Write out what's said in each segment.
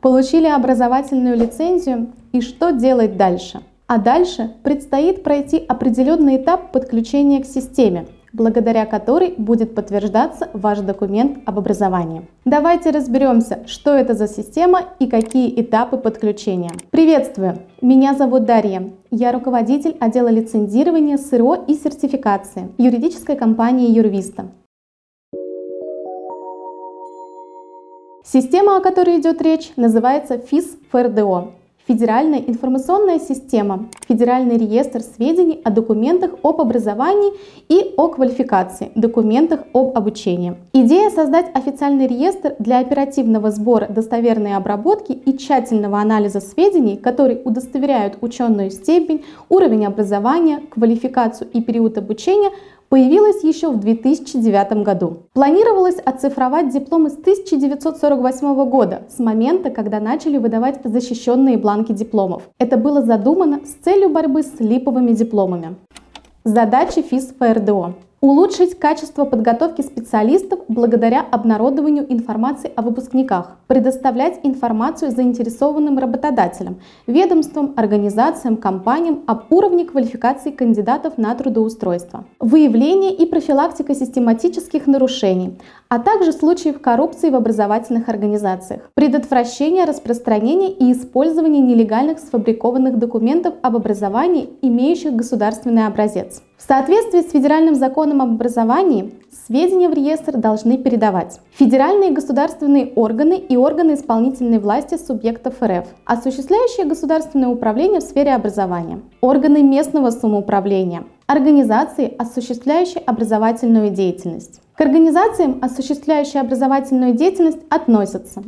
Получили образовательную лицензию и что делать дальше? А дальше предстоит пройти определенный этап подключения к системе, благодаря которой будет подтверждаться ваш документ об образовании. Давайте разберемся, что это за система и какие этапы подключения. Приветствую! Меня зовут Дарья. Я руководитель отдела лицензирования СРО и сертификации юридической компании Юрвиста. Система, о которой идет речь, называется ФИС ФРДО Федеральная информационная система, Федеральный реестр сведений о документах об образовании и о квалификации, документах об обучении. Идея создать официальный реестр для оперативного сбора достоверной обработки и тщательного анализа сведений, которые удостоверяют ученую степень, уровень образования, квалификацию и период обучения, появилась еще в 2009 году. Планировалось оцифровать дипломы с 1948 года, с момента, когда начали выдавать защищенные бланки дипломов. Это было задумано с целью борьбы с липовыми дипломами. Задачи ФИС ФРДО. Улучшить качество подготовки специалистов благодаря обнародованию информации о выпускниках. Предоставлять информацию заинтересованным работодателям, ведомствам, организациям, компаниям об уровне квалификации кандидатов на трудоустройство. Выявление и профилактика систематических нарушений, а также случаев коррупции в образовательных организациях. Предотвращение распространения и использования нелегальных сфабрикованных документов об образовании, имеющих государственный образец. В соответствии с федеральным законом об образовании, сведения в реестр должны передавать федеральные государственные органы и органы исполнительной власти субъектов РФ, осуществляющие государственное управление в сфере образования, органы местного самоуправления, организации, осуществляющие образовательную деятельность. К организациям, осуществляющим образовательную деятельность, относятся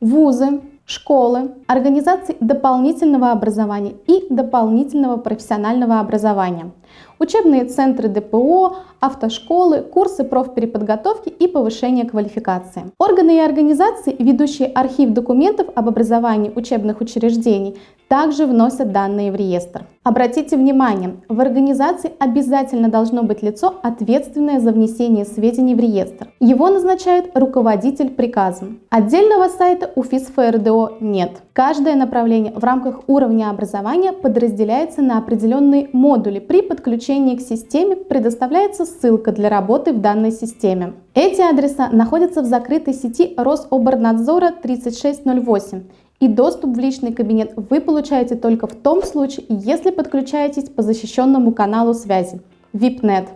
вузы, школы, организации дополнительного образования и дополнительного профессионального образования, учебные центры ДПО, автошколы, курсы профпереподготовки и повышения квалификации. Органы и организации, ведущие архив документов об образовании учебных учреждений, также вносят данные в реестр. Обратите внимание, в организации обязательно должно быть лицо, ответственное за внесение сведений в реестр. Его назначает руководитель приказом. Отдельного сайта у ФИС-ФРДО нет. Каждое направление в рамках уровня образования подразделяется на определенные модули. При подключении к системе предоставляется ссылка для работы в данной системе. Эти адреса находятся в закрытой сети Рособорнадзора 3608 и доступ в личный кабинет вы получаете только в том случае, если подключаетесь по защищенному каналу связи VIPNet.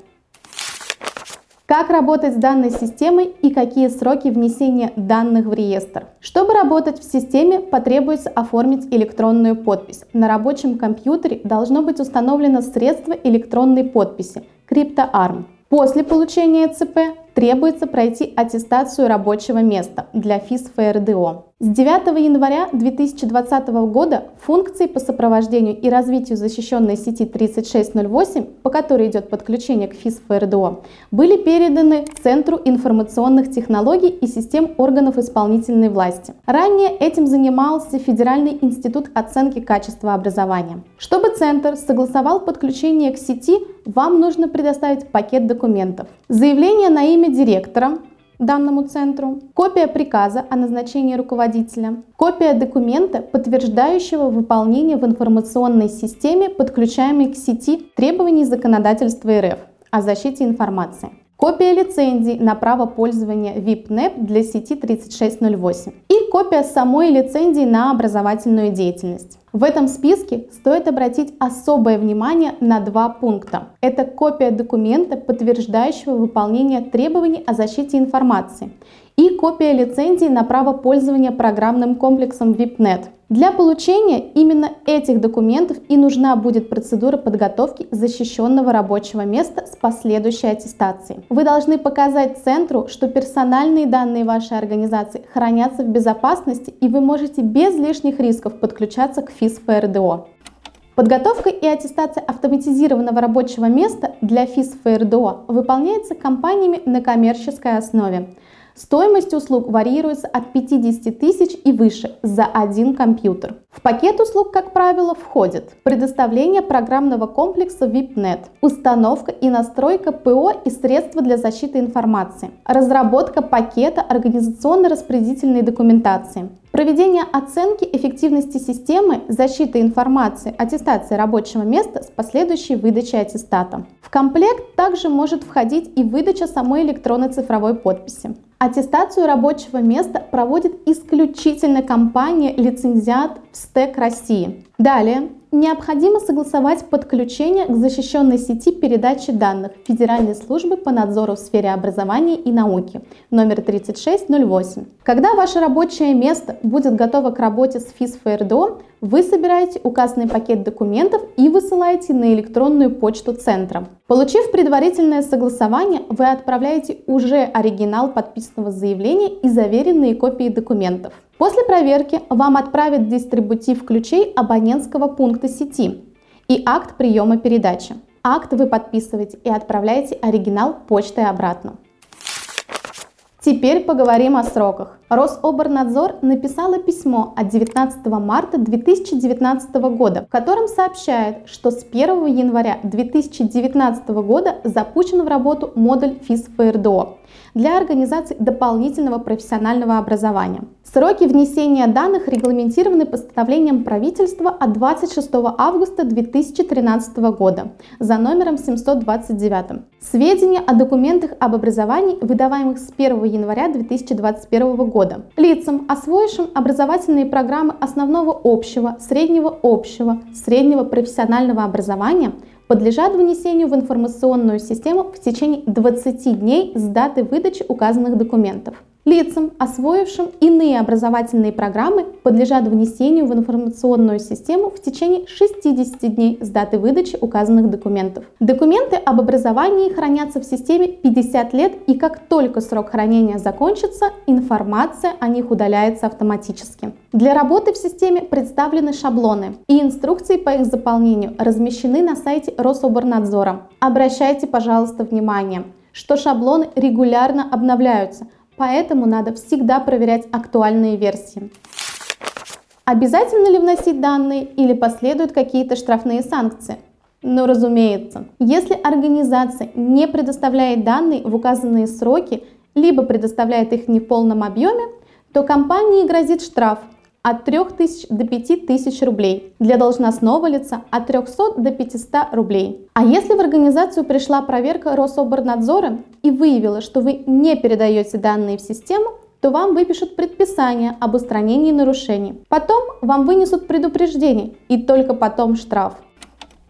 Как работать с данной системой и какие сроки внесения данных в реестр? Чтобы работать в системе, потребуется оформить электронную подпись. На рабочем компьютере должно быть установлено средство электронной подписи – CryptoArm. После получения ЦП требуется пройти аттестацию рабочего места для ФИС ФРДО. С 9 января 2020 года функции по сопровождению и развитию защищенной сети 3608, по которой идет подключение к ФИС ФРДО, были переданы Центру информационных технологий и систем органов исполнительной власти. Ранее этим занимался Федеральный институт оценки качества образования. Чтобы Центр согласовал подключение к сети, вам нужно предоставить пакет документов. Заявление на имя директора, данному центру, копия приказа о назначении руководителя, копия документа, подтверждающего выполнение в информационной системе, подключаемой к сети требований законодательства РФ о защите информации. Копия лицензии на право пользования VIPNEP для сети 3608 и копия самой лицензии на образовательную деятельность. В этом списке стоит обратить особое внимание на два пункта. Это копия документа, подтверждающего выполнение требований о защите информации, и копия лицензии на право пользования программным комплексом VIPNet. Для получения именно этих документов и нужна будет процедура подготовки защищенного рабочего места с последующей аттестацией. Вы должны показать центру, что персональные данные вашей организации хранятся в безопасности и вы можете без лишних рисков подключаться к ФИС ФРДО. Подготовка и аттестация автоматизированного рабочего места для ФИС ФРДО выполняется компаниями на коммерческой основе. Стоимость услуг варьируется от 50 тысяч и выше за один компьютер. В пакет услуг, как правило, входит предоставление программного комплекса VIPNet, установка и настройка ПО и средства для защиты информации, разработка пакета организационно-распределительной документации, Проведение оценки эффективности системы защиты информации, аттестации рабочего места с последующей выдачей аттестата. В комплект также может входить и выдача самой электронной цифровой подписи. Аттестацию рабочего места проводит исключительно компания лицензиат СТЭК России. Далее, необходимо согласовать подключение к защищенной сети передачи данных Федеральной службы по надзору в сфере образования и науки номер 3608. Когда ваше рабочее место будет готово к работе с ФИС ФРДО, вы собираете указанный пакет документов и высылаете на электронную почту центра. Получив предварительное согласование, вы отправляете уже оригинал подписанного заявления и заверенные копии документов. После проверки вам отправят дистрибутив ключей абонентского пункта сети и акт приема передачи. Акт вы подписываете и отправляете оригинал почтой обратно. Теперь поговорим о сроках. Рособорнадзор написала письмо от 19 марта 2019 года, в котором сообщает, что с 1 января 2019 года запущен в работу модуль ФИС ФРДО для организации дополнительного профессионального образования. Сроки внесения данных регламентированы постановлением правительства от 26 августа 2013 года за номером 729. Сведения о документах об образовании, выдаваемых с 1 января 2021 года, лицам, освоившим образовательные программы основного общего, среднего общего, среднего профессионального образования – подлежат внесению в информационную систему в течение 20 дней с даты выдачи указанных документов. Лицам, освоившим иные образовательные программы, подлежат внесению в информационную систему в течение 60 дней с даты выдачи указанных документов. Документы об образовании хранятся в системе 50 лет и как только срок хранения закончится, информация о них удаляется автоматически. Для работы в системе представлены шаблоны и инструкции по их заполнению размещены на сайте Рособорнадзора. Обращайте, пожалуйста, внимание, что шаблоны регулярно обновляются – поэтому надо всегда проверять актуальные версии. Обязательно ли вносить данные или последуют какие-то штрафные санкции? Ну, разумеется. Если организация не предоставляет данные в указанные сроки, либо предоставляет их не в полном объеме, то компании грозит штраф от 3000 до 5000 рублей, для должностного лица от 300 до 500 рублей. А если в организацию пришла проверка Рособорнадзора и выявила, что вы не передаете данные в систему, то вам выпишут предписание об устранении нарушений. Потом вам вынесут предупреждение и только потом штраф.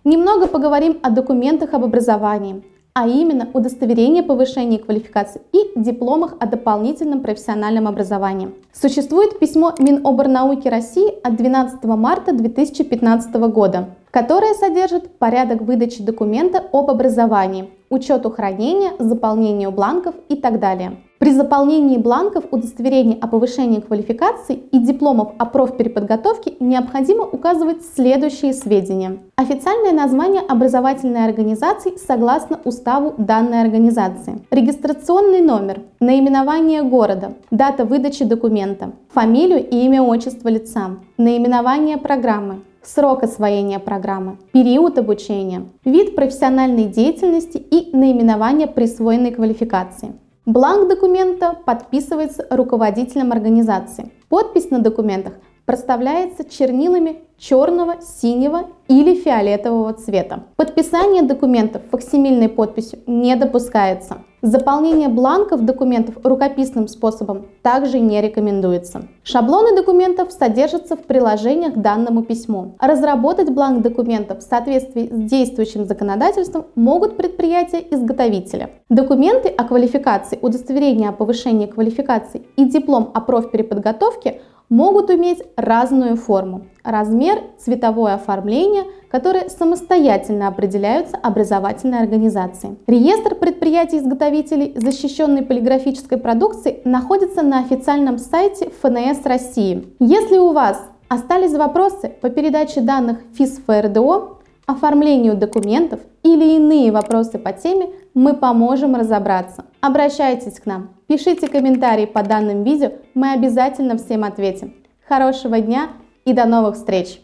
Немного поговорим о документах об образовании а именно удостоверение повышения квалификации и дипломах о дополнительном профессиональном образовании. Существует письмо Миноборнауки России от 12 марта 2015 года, которое содержит порядок выдачи документа об образовании, учету хранения, заполнению бланков и так далее. При заполнении бланков удостоверений о повышении квалификации и дипломов о профпереподготовке необходимо указывать следующие сведения. Официальное название образовательной организации согласно уставу данной организации. Регистрационный номер, наименование города, дата выдачи документа, фамилию и имя отчество лица, наименование программы, срок освоения программы, период обучения, вид профессиональной деятельности и наименование присвоенной квалификации. Бланк документа подписывается руководителем организации. Подпись на документах проставляется чернилами черного, синего или фиолетового цвета. Подписание документов факсимильной подписью не допускается. Заполнение бланков документов рукописным способом также не рекомендуется. Шаблоны документов содержатся в приложениях к данному письму. Разработать бланк документов в соответствии с действующим законодательством могут предприятия-изготовителя. Документы о квалификации, удостоверение о повышении квалификации и диплом о профпереподготовке – могут иметь разную форму, размер, цветовое оформление, которые самостоятельно определяются образовательной организацией. Реестр предприятий-изготовителей защищенной полиграфической продукции находится на официальном сайте ФНС России. Если у вас остались вопросы по передаче данных ФИС ФРДО, оформлению документов или иные вопросы по теме, мы поможем разобраться. Обращайтесь к нам, пишите комментарии по данным видео, мы обязательно всем ответим. Хорошего дня и до новых встреч!